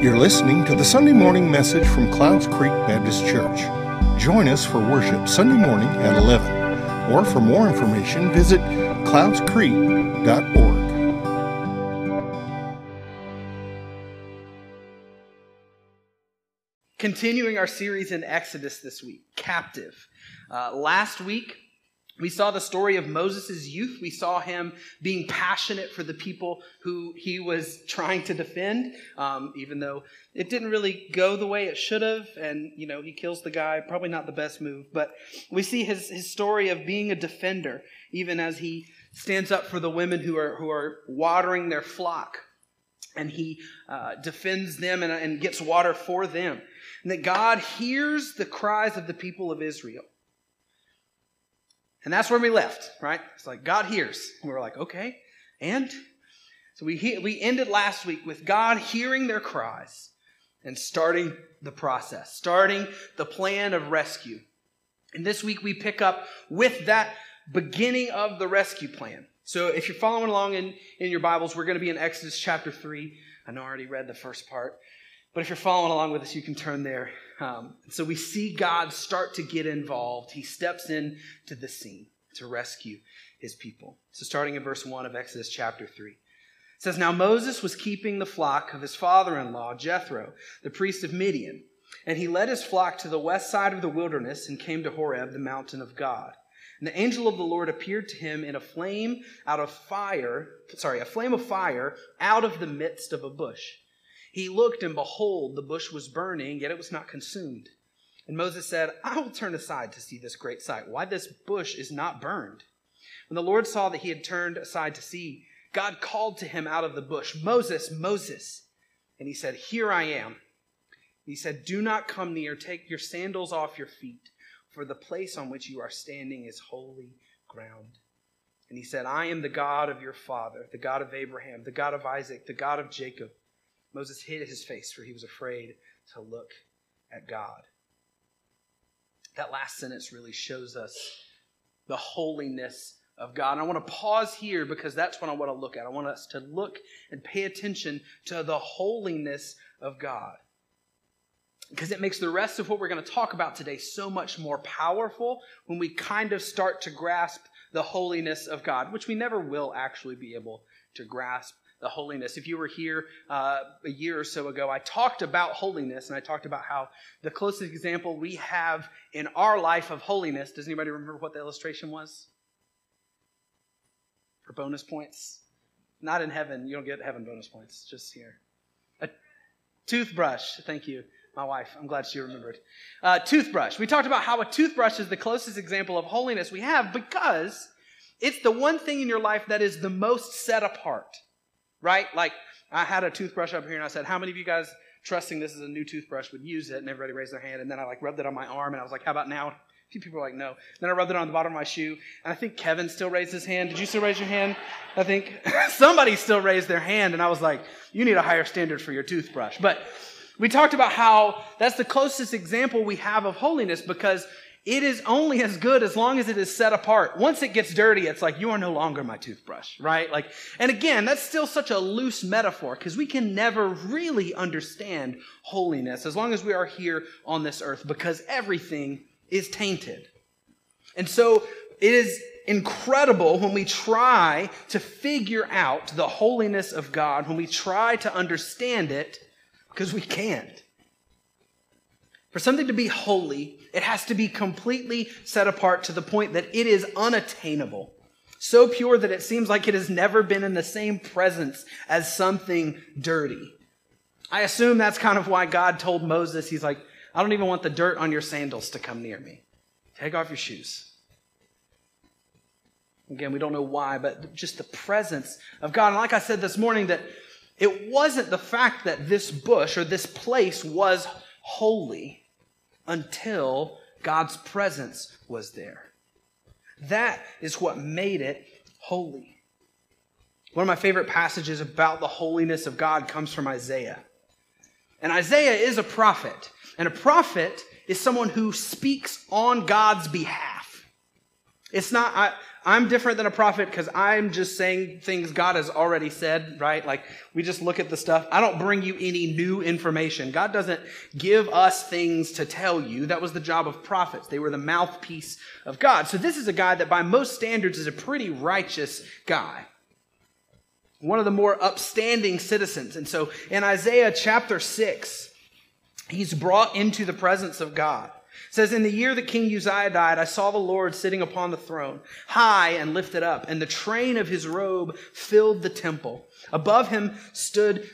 You're listening to the Sunday morning message from Clouds Creek Baptist Church. Join us for worship Sunday morning at 11. Or for more information, visit cloudscreek.org. Continuing our series in Exodus this week, Captive. Uh, last week, we saw the story of Moses' youth. We saw him being passionate for the people who he was trying to defend, um, even though it didn't really go the way it should have. And, you know, he kills the guy. Probably not the best move. But we see his, his story of being a defender, even as he stands up for the women who are, who are watering their flock. And he uh, defends them and, and gets water for them. And that God hears the cries of the people of Israel. And that's where we left, right? It's like God hears. And we were like, okay. And so we, we ended last week with God hearing their cries and starting the process, starting the plan of rescue. And this week we pick up with that beginning of the rescue plan. So if you're following along in, in your Bibles, we're going to be in Exodus chapter 3. I know I already read the first part, but if you're following along with us, you can turn there um, so we see God start to get involved. He steps in to the scene to rescue his people. So starting in verse 1 of Exodus chapter 3. It says, Now Moses was keeping the flock of his father in law, Jethro, the priest of Midian. And he led his flock to the west side of the wilderness and came to Horeb, the mountain of God. And the angel of the Lord appeared to him in a flame out of fire, sorry, a flame of fire out of the midst of a bush. He looked, and behold, the bush was burning, yet it was not consumed. And Moses said, I will turn aside to see this great sight, why this bush is not burned. When the Lord saw that he had turned aside to see, God called to him out of the bush, Moses, Moses. And he said, Here I am. He said, Do not come near, take your sandals off your feet, for the place on which you are standing is holy ground. And he said, I am the God of your father, the God of Abraham, the God of Isaac, the God of Jacob. Moses hid his face, for he was afraid to look at God. That last sentence really shows us the holiness of God. And I want to pause here because that's what I want to look at. I want us to look and pay attention to the holiness of God. Because it makes the rest of what we're going to talk about today so much more powerful when we kind of start to grasp the holiness of God, which we never will actually be able to grasp the holiness. If you were here uh, a year or so ago, I talked about holiness and I talked about how the closest example we have in our life of holiness, does anybody remember what the illustration was? For bonus points? Not in heaven. You don't get heaven bonus points, just here. A toothbrush. Thank you. My wife, I'm glad she remembered. Uh, toothbrush. We talked about how a toothbrush is the closest example of holiness we have because it's the one thing in your life that is the most set apart right? Like I had a toothbrush up here and I said, How many of you guys trusting this is a new toothbrush would use it? And everybody raised their hand. And then I like rubbed it on my arm and I was like, How about now? A few people were like, No. Then I rubbed it on the bottom of my shoe. And I think Kevin still raised his hand. Did you still raise your hand? I think somebody still raised their hand. And I was like, You need a higher standard for your toothbrush. But we talked about how that's the closest example we have of holiness because it is only as good as long as it is set apart. Once it gets dirty, it's like, you are no longer my toothbrush, right? Like, and again, that's still such a loose metaphor because we can never really understand holiness as long as we are here on this earth because everything is tainted. And so it is incredible when we try to figure out the holiness of God, when we try to understand it, because we can't. For something to be holy, it has to be completely set apart to the point that it is unattainable. So pure that it seems like it has never been in the same presence as something dirty. I assume that's kind of why God told Moses, He's like, I don't even want the dirt on your sandals to come near me. Take off your shoes. Again, we don't know why, but just the presence of God. And like I said this morning, that it wasn't the fact that this bush or this place was holy until God's presence was there. That is what made it holy. One of my favorite passages about the holiness of God comes from Isaiah. And Isaiah is a prophet. And a prophet is someone who speaks on God's behalf. It's not, I, I'm different than a prophet because I'm just saying things God has already said, right? Like we just look at the stuff. I don't bring you any new information. God doesn't give us things to tell you. That was the job of prophets. They were the mouthpiece of God. So this is a guy that by most standards is a pretty righteous guy. One of the more upstanding citizens. And so in Isaiah chapter 6, he's brought into the presence of God. Says, In the year that King Uzziah died, I saw the Lord sitting upon the throne, high and lifted up, and the train of his robe filled the temple. Above him stood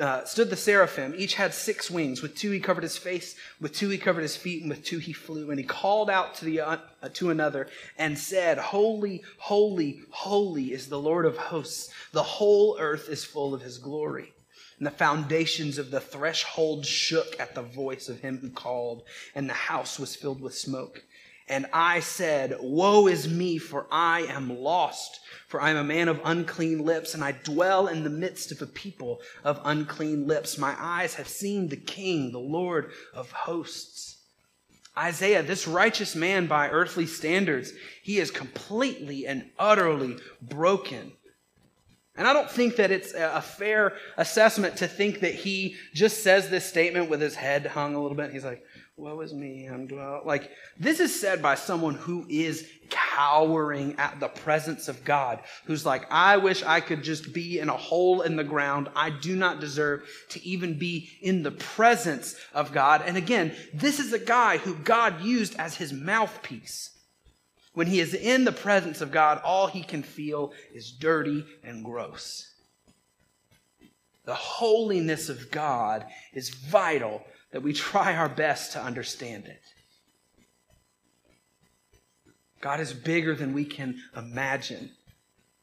uh, stood the seraphim. Each had six wings. With two he covered his face, with two he covered his feet, and with two he flew. And he called out to the uh, to another and said, "Holy, holy, holy is the Lord of hosts. The whole earth is full of his glory." And the foundations of the threshold shook at the voice of him who called, and the house was filled with smoke. And I said, Woe is me, for I am lost, for I am a man of unclean lips, and I dwell in the midst of a people of unclean lips. My eyes have seen the King, the Lord of hosts. Isaiah, this righteous man by earthly standards, he is completely and utterly broken. And I don't think that it's a fair assessment to think that he just says this statement with his head hung a little bit. He's like, Woe is me, I'm. Like, this is said by someone who is cowering at the presence of God, who's like, I wish I could just be in a hole in the ground. I do not deserve to even be in the presence of God. And again, this is a guy who God used as his mouthpiece. When he is in the presence of God, all he can feel is dirty and gross. The holiness of God is vital that we try our best to understand it. God is bigger than we can imagine.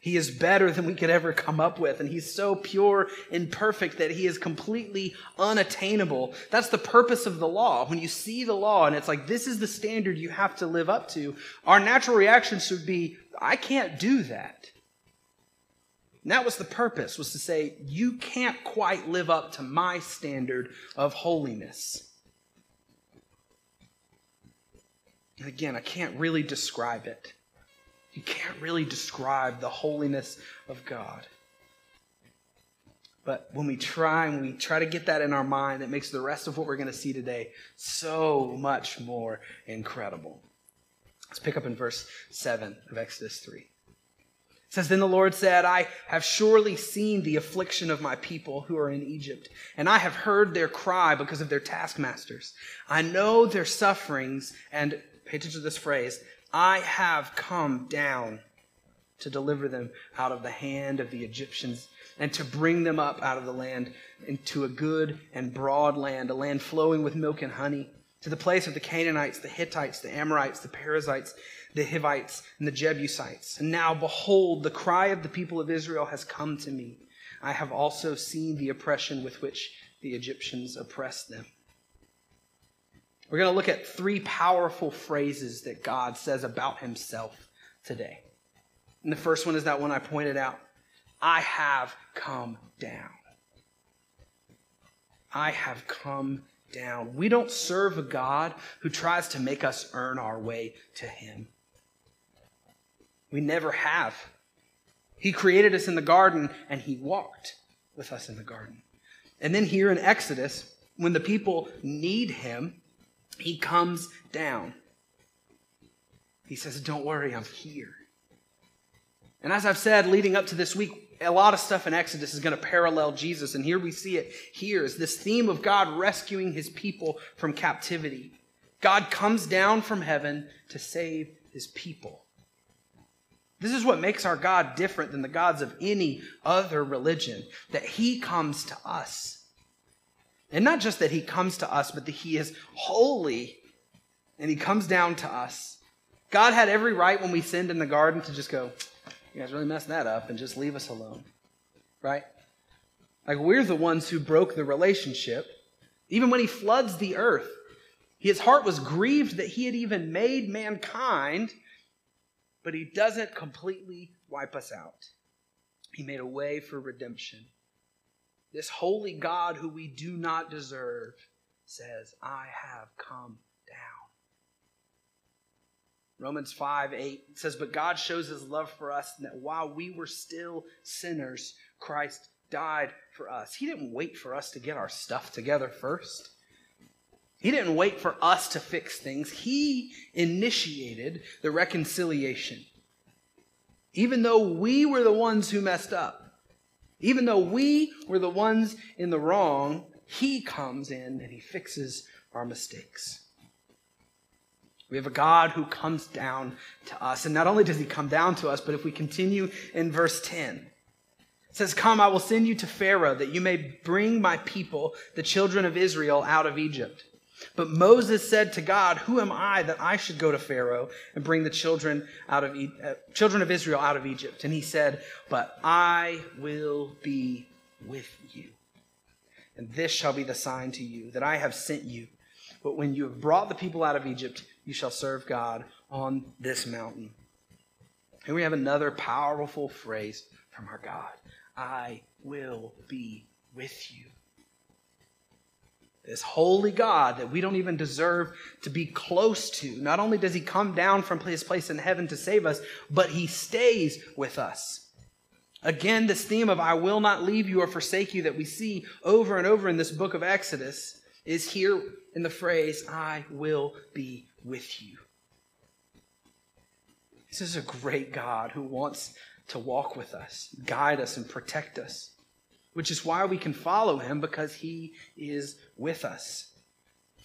He is better than we could ever come up with. And he's so pure and perfect that he is completely unattainable. That's the purpose of the law. When you see the law and it's like, this is the standard you have to live up to, our natural reaction should be, I can't do that. And that was the purpose, was to say, you can't quite live up to my standard of holiness. And again, I can't really describe it. You can't really describe the holiness of God. But when we try and we try to get that in our mind, it makes the rest of what we're going to see today so much more incredible. Let's pick up in verse 7 of Exodus 3. It says, Then the Lord said, I have surely seen the affliction of my people who are in Egypt, and I have heard their cry because of their taskmasters. I know their sufferings, and pay attention to this phrase I have come down to deliver them out of the hand of the Egyptians and to bring them up out of the land into a good and broad land, a land flowing with milk and honey, to the place of the Canaanites, the Hittites, the Amorites, the Perizzites, the Hivites, and the Jebusites. And now, behold, the cry of the people of Israel has come to me. I have also seen the oppression with which the Egyptians oppressed them. We're going to look at three powerful phrases that God says about himself today. And the first one is that one I pointed out I have come down. I have come down. We don't serve a God who tries to make us earn our way to him. We never have. He created us in the garden and he walked with us in the garden. And then here in Exodus, when the people need him, he comes down. He says, Don't worry, I'm here. And as I've said leading up to this week, a lot of stuff in Exodus is going to parallel Jesus. And here we see it here is this theme of God rescuing his people from captivity. God comes down from heaven to save his people. This is what makes our God different than the gods of any other religion, that he comes to us. And not just that he comes to us, but that he is holy and he comes down to us. God had every right when we sinned in the garden to just go, you guys really messed that up and just leave us alone. Right? Like we're the ones who broke the relationship. Even when he floods the earth, his heart was grieved that he had even made mankind, but he doesn't completely wipe us out. He made a way for redemption. This holy God who we do not deserve says, I have come down. Romans 5 8 says, But God shows his love for us, and that while we were still sinners, Christ died for us. He didn't wait for us to get our stuff together first. He didn't wait for us to fix things. He initiated the reconciliation. Even though we were the ones who messed up, even though we were the ones in the wrong, He comes in and He fixes our mistakes. We have a God who comes down to us. And not only does he come down to us, but if we continue in verse 10, it says, Come, I will send you to Pharaoh that you may bring my people, the children of Israel, out of Egypt. But Moses said to God, Who am I that I should go to Pharaoh and bring the children out of uh, children of Israel out of Egypt? And he said, But I will be with you. And this shall be the sign to you that I have sent you. But when you have brought the people out of Egypt, you shall serve God on this mountain. And we have another powerful phrase from our God I will be with you. This holy God that we don't even deserve to be close to. Not only does he come down from his place in heaven to save us, but he stays with us. Again, this theme of I will not leave you or forsake you that we see over and over in this book of Exodus is here in the phrase, I will be with you. This is a great God who wants to walk with us, guide us, and protect us, which is why we can follow him because he is with us.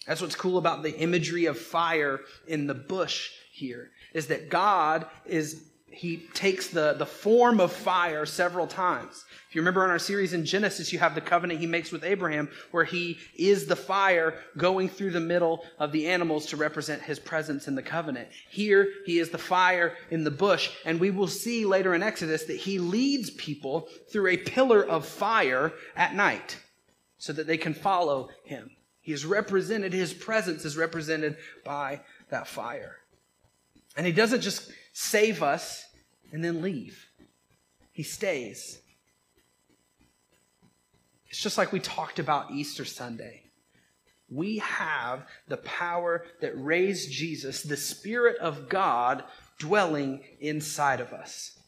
That's what's cool about the imagery of fire in the bush here, is that God is he takes the, the form of fire several times. If you remember in our series in Genesis, you have the covenant he makes with Abraham, where he is the fire going through the middle of the animals to represent his presence in the covenant. Here, he is the fire in the bush, and we will see later in Exodus that he leads people through a pillar of fire at night so that they can follow him. He is represented, his presence is represented by that fire. And he doesn't just save us and then leave, he stays. It's just like we talked about Easter Sunday. We have the power that raised Jesus, the Spirit of God dwelling inside of us.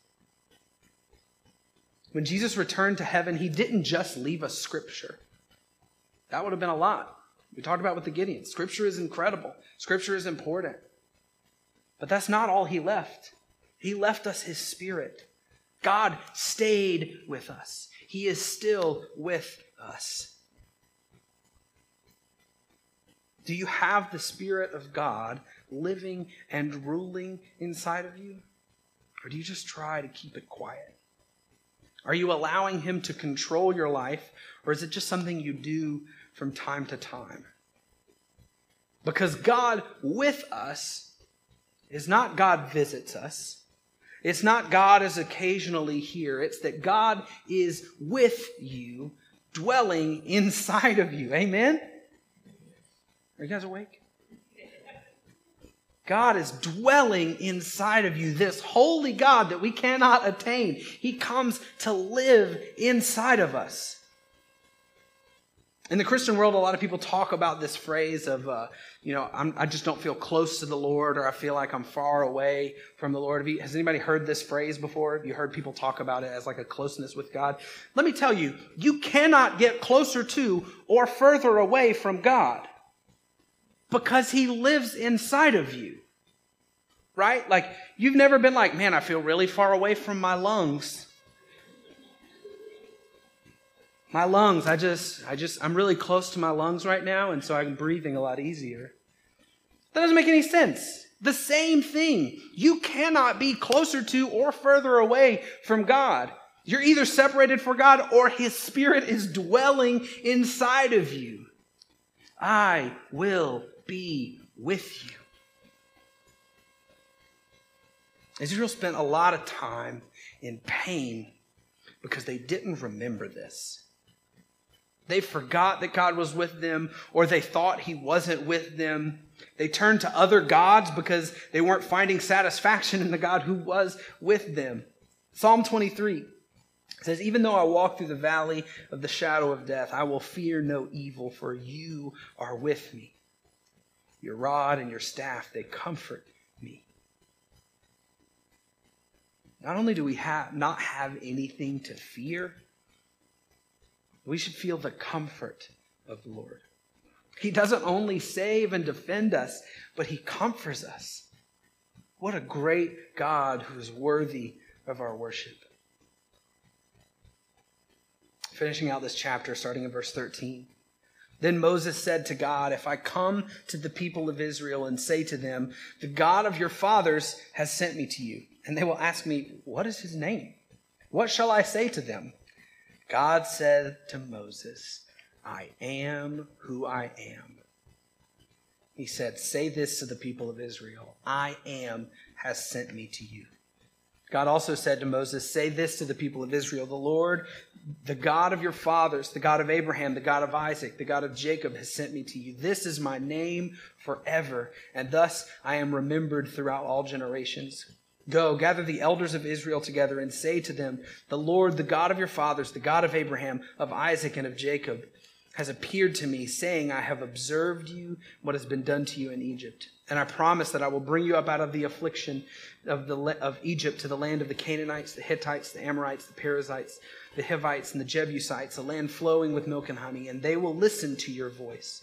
When Jesus returned to heaven, he didn't just leave us scripture. That would have been a lot. We talked about with the Gideon. Scripture is incredible, Scripture is important. But that's not all he left. He left us his Spirit. God stayed with us. He is still with us. Do you have the Spirit of God living and ruling inside of you? Or do you just try to keep it quiet? Are you allowing Him to control your life, or is it just something you do from time to time? Because God with us is not God visits us. It's not God is occasionally here. It's that God is with you, dwelling inside of you. Amen? Are you guys awake? God is dwelling inside of you, this holy God that we cannot attain. He comes to live inside of us. In the Christian world, a lot of people talk about this phrase of, uh, you know, i just don't feel close to the Lord or I feel like I'm far away from the Lord. You, has anybody heard this phrase before? Have you heard people talk about it as like a closeness with God? Let me tell you, you cannot get closer to or further away from God because He lives inside of you. Right? Like, you've never been like, man, I feel really far away from my lungs my lungs, I just, I just, I'm really close to my lungs right now, and so I'm breathing a lot easier. That doesn't make any sense. The same thing. You cannot be closer to or further away from God. You're either separated from God or His Spirit is dwelling inside of you. I will be with you. Israel spent a lot of time in pain because they didn't remember this. They forgot that God was with them, or they thought He wasn't with them. They turned to other gods because they weren't finding satisfaction in the God who was with them. Psalm 23 says, Even though I walk through the valley of the shadow of death, I will fear no evil, for you are with me. Your rod and your staff, they comfort me. not only do we have not have anything to fear, we should feel the comfort of the Lord. He doesn't only save and defend us, but he comforts us. What a great God who is worthy of our worship. Finishing out this chapter, starting in verse 13. Then Moses said to God, If I come to the people of Israel and say to them, The God of your fathers has sent me to you, and they will ask me, What is his name? What shall I say to them? God said to Moses, I am who I am. He said, Say this to the people of Israel I am has sent me to you. God also said to Moses, Say this to the people of Israel The Lord, the God of your fathers, the God of Abraham, the God of Isaac, the God of Jacob, has sent me to you. This is my name forever, and thus I am remembered throughout all generations. Go, gather the elders of Israel together, and say to them, The Lord, the God of your fathers, the God of Abraham, of Isaac, and of Jacob, has appeared to me, saying, I have observed you, what has been done to you in Egypt. And I promise that I will bring you up out of the affliction of, the, of Egypt to the land of the Canaanites, the Hittites, the Amorites, the Perizzites, the Hivites, and the Jebusites, a land flowing with milk and honey, and they will listen to your voice.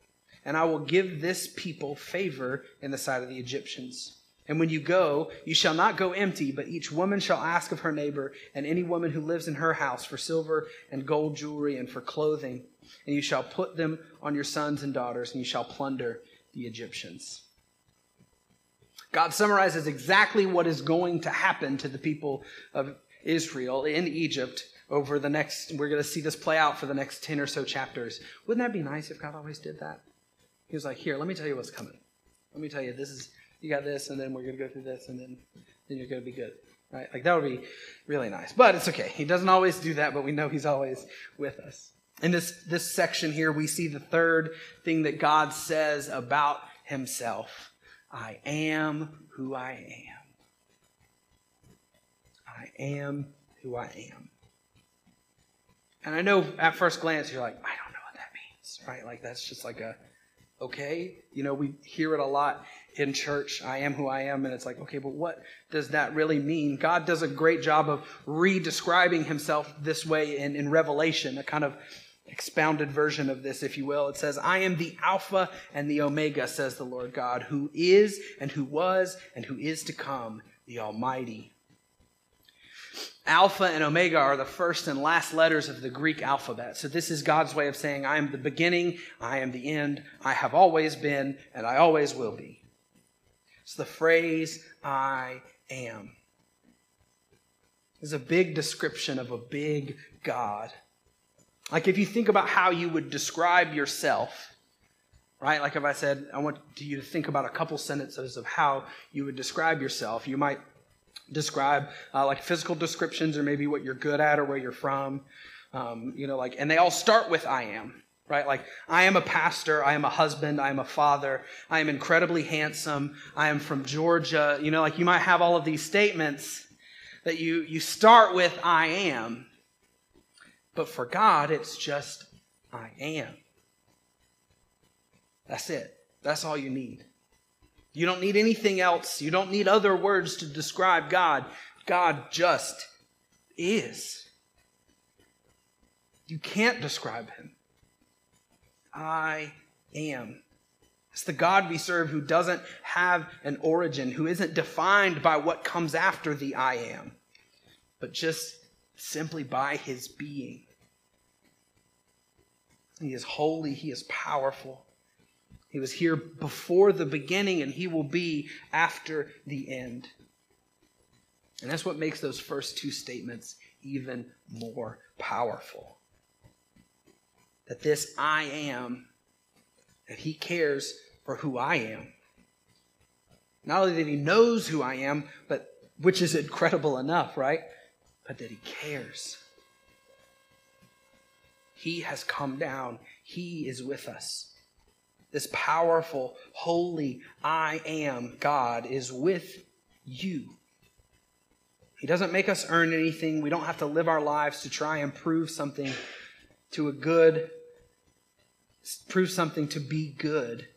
And I will give this people favor in the sight of the Egyptians. And when you go, you shall not go empty, but each woman shall ask of her neighbor and any woman who lives in her house for silver and gold jewelry and for clothing and you shall put them on your sons and daughters, and you shall plunder the Egyptians. God summarizes exactly what is going to happen to the people of Israel in Egypt over the next, we're going to see this play out for the next 10 or so chapters. Wouldn't that be nice if God always did that? He was like, here, let me tell you what's coming. Let me tell you, this is, you got this, and then we're going to go through this, and then, then you're going to be good. Right? Like, that would be really nice. But it's okay. He doesn't always do that, but we know He's always with us. In this, this section here, we see the third thing that God says about himself I am who I am. I am who I am. And I know at first glance, you're like, I don't know what that means, right? Like, that's just like a, okay. You know, we hear it a lot in church. I am who I am. And it's like, okay, but what does that really mean? God does a great job of re describing himself this way in, in Revelation, a kind of expounded version of this, if you will. It says, I am the Alpha and the Omega, says the Lord God, who is and who was and who is to come, the Almighty. Alpha and Omega are the first and last letters of the Greek alphabet. So this is God's way of saying, I am the beginning, I am the end, I have always been, and I always will be. It's the phrase, I am. Is a big description of a big God. Like if you think about how you would describe yourself, right? Like if I said, I want you to think about a couple sentences of how you would describe yourself, you might describe uh, like physical descriptions or maybe what you're good at or where you're from. Um, you know, like, and they all start with I am, right? Like, I am a pastor, I am a husband, I am a father, I am incredibly handsome, I am from Georgia. You know, like you might have all of these statements that you, you start with I am. But for God, it's just, I am. That's it. That's all you need. You don't need anything else. You don't need other words to describe God. God just is. You can't describe him. I am. It's the God we serve who doesn't have an origin, who isn't defined by what comes after the I am, but just simply by his being. He is holy, he is powerful. He was here before the beginning, and he will be after the end. And that's what makes those first two statements even more powerful. That this I am, that he cares for who I am. Not only that he knows who I am, but which is incredible enough, right? But that he cares. He has come down. He is with us. This powerful, holy, I am God is with you. He doesn't make us earn anything. We don't have to live our lives to try and prove something to a good, prove something to be good,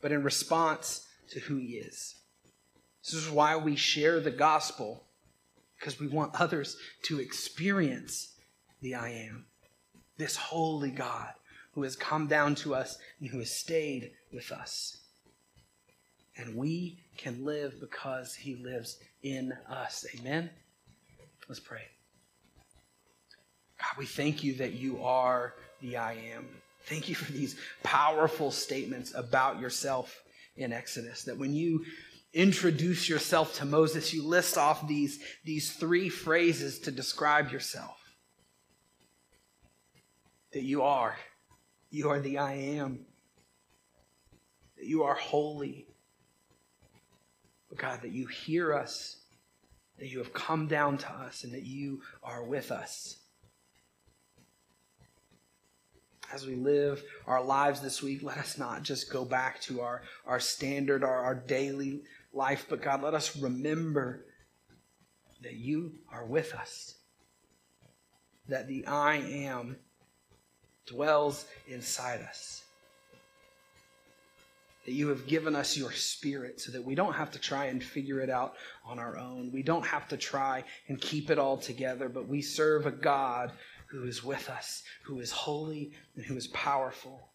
but in response to who He is. This is why we share the gospel, because we want others to experience the I am, this holy God who has come down to us and who has stayed with us. And we can live because he lives in us. Amen? Let's pray. God, we thank you that you are the I am. Thank you for these powerful statements about yourself in Exodus. That when you introduce yourself to Moses, you list off these, these three phrases to describe yourself. That you are. You are the I am. That you are holy. But God, that you hear us, that you have come down to us, and that you are with us. As we live our lives this week, let us not just go back to our, our standard, our, our daily life, but God, let us remember that you are with us. That the I am dwells inside us. That you have given us your spirit so that we don't have to try and figure it out on our own. We don't have to try and keep it all together, but we serve a God who is with us, who is holy, and who is powerful.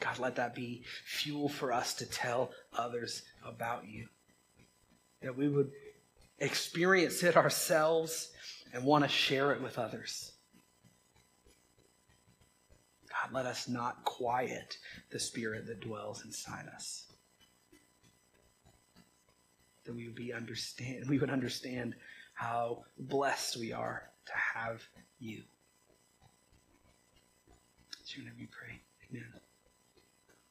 God, let that be fuel for us to tell others about you. That we would experience it ourselves and want to share it with others. God, let us not quiet the spirit that dwells inside us. That we would be understand we would understand how blessed we are to have you. In your name we pray. Amen.